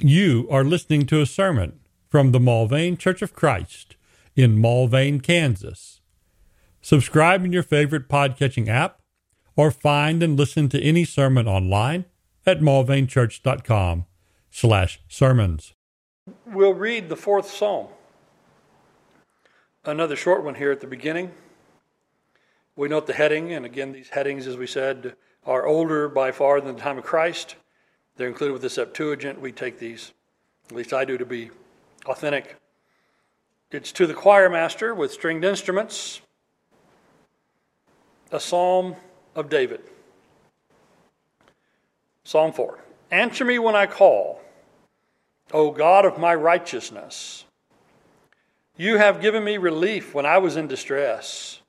You are listening to a sermon from the Mulvane Church of Christ in Mulvane, Kansas. Subscribe in your favorite podcatching app or find and listen to any sermon online at mulvanechurch.com slash sermons. We'll read the fourth psalm. Another short one here at the beginning. We note the heading, and again, these headings, as we said, are older by far than the time of Christ. They're included with the Septuagint. We take these, at least I do, to be authentic. It's to the choir master with stringed instruments, a psalm of David. Psalm 4 Answer me when I call, O God of my righteousness. You have given me relief when I was in distress.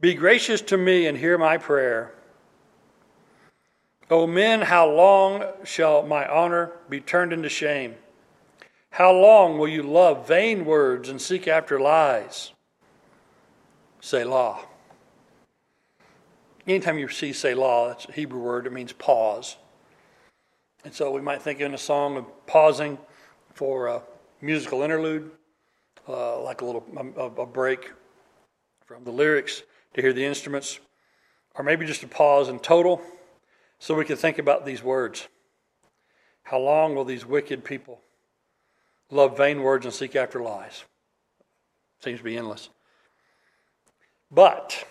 Be gracious to me and hear my prayer. O men, how long shall my honor be turned into shame? How long will you love vain words and seek after lies? Selah. Anytime you see Selah, that's a Hebrew word, it means pause. And so we might think in a song of pausing for a musical interlude, uh, like a little a, a break from the lyrics to hear the instruments, or maybe just a pause in total so we can think about these words. How long will these wicked people love vain words and seek after lies? Seems to be endless. But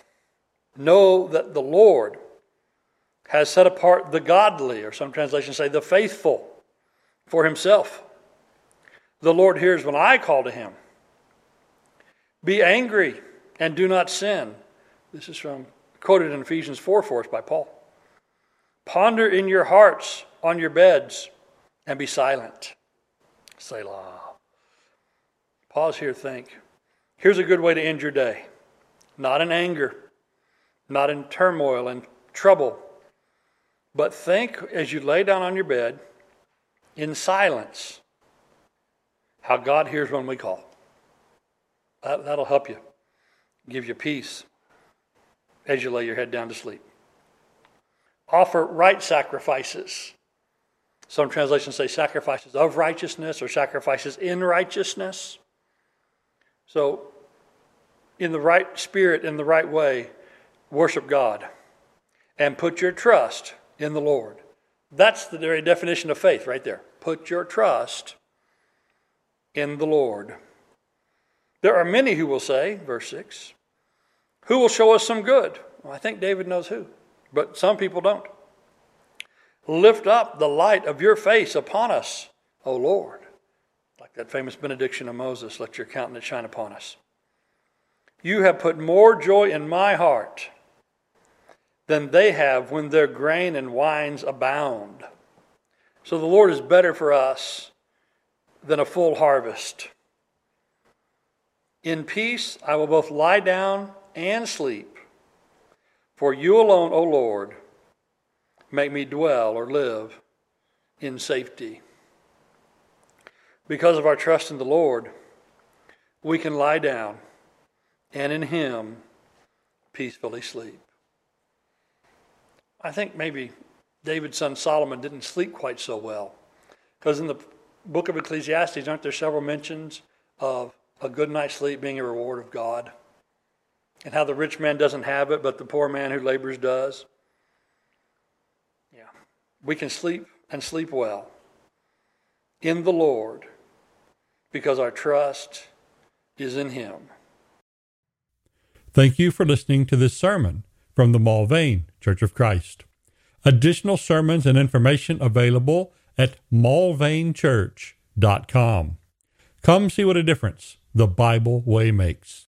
know that the Lord has set apart the godly, or some translations say the faithful, for himself. The Lord hears when I call to him. Be angry and do not sin. This is from quoted in Ephesians 4 for us by Paul. Ponder in your hearts on your beds and be silent. Selah. Pause here, think. Here's a good way to end your day not in anger, not in turmoil and trouble, but think as you lay down on your bed in silence how God hears when we call. That, that'll help you, give you peace as you lay your head down to sleep offer right sacrifices. Some translations say sacrifices of righteousness or sacrifices in righteousness. So, in the right spirit, in the right way, worship God and put your trust in the Lord. That's the very definition of faith right there. Put your trust in the Lord. There are many who will say, verse 6, who will show us some good? Well, I think David knows who but some people don't. Lift up the light of your face upon us, O Lord. Like that famous benediction of Moses, let your countenance shine upon us. You have put more joy in my heart than they have when their grain and wines abound. So the Lord is better for us than a full harvest. In peace I will both lie down and sleep. For you alone, O Lord, make me dwell or live in safety. Because of our trust in the Lord, we can lie down and in Him peacefully sleep. I think maybe David's son Solomon didn't sleep quite so well. Because in the book of Ecclesiastes, aren't there several mentions of a good night's sleep being a reward of God? And how the rich man doesn't have it, but the poor man who labors does. Yeah. We can sleep and sleep well in the Lord because our trust is in Him. Thank you for listening to this sermon from the Mulvane Church of Christ. Additional sermons and information available at mulvanechurch.com. Come see what a difference the Bible way makes.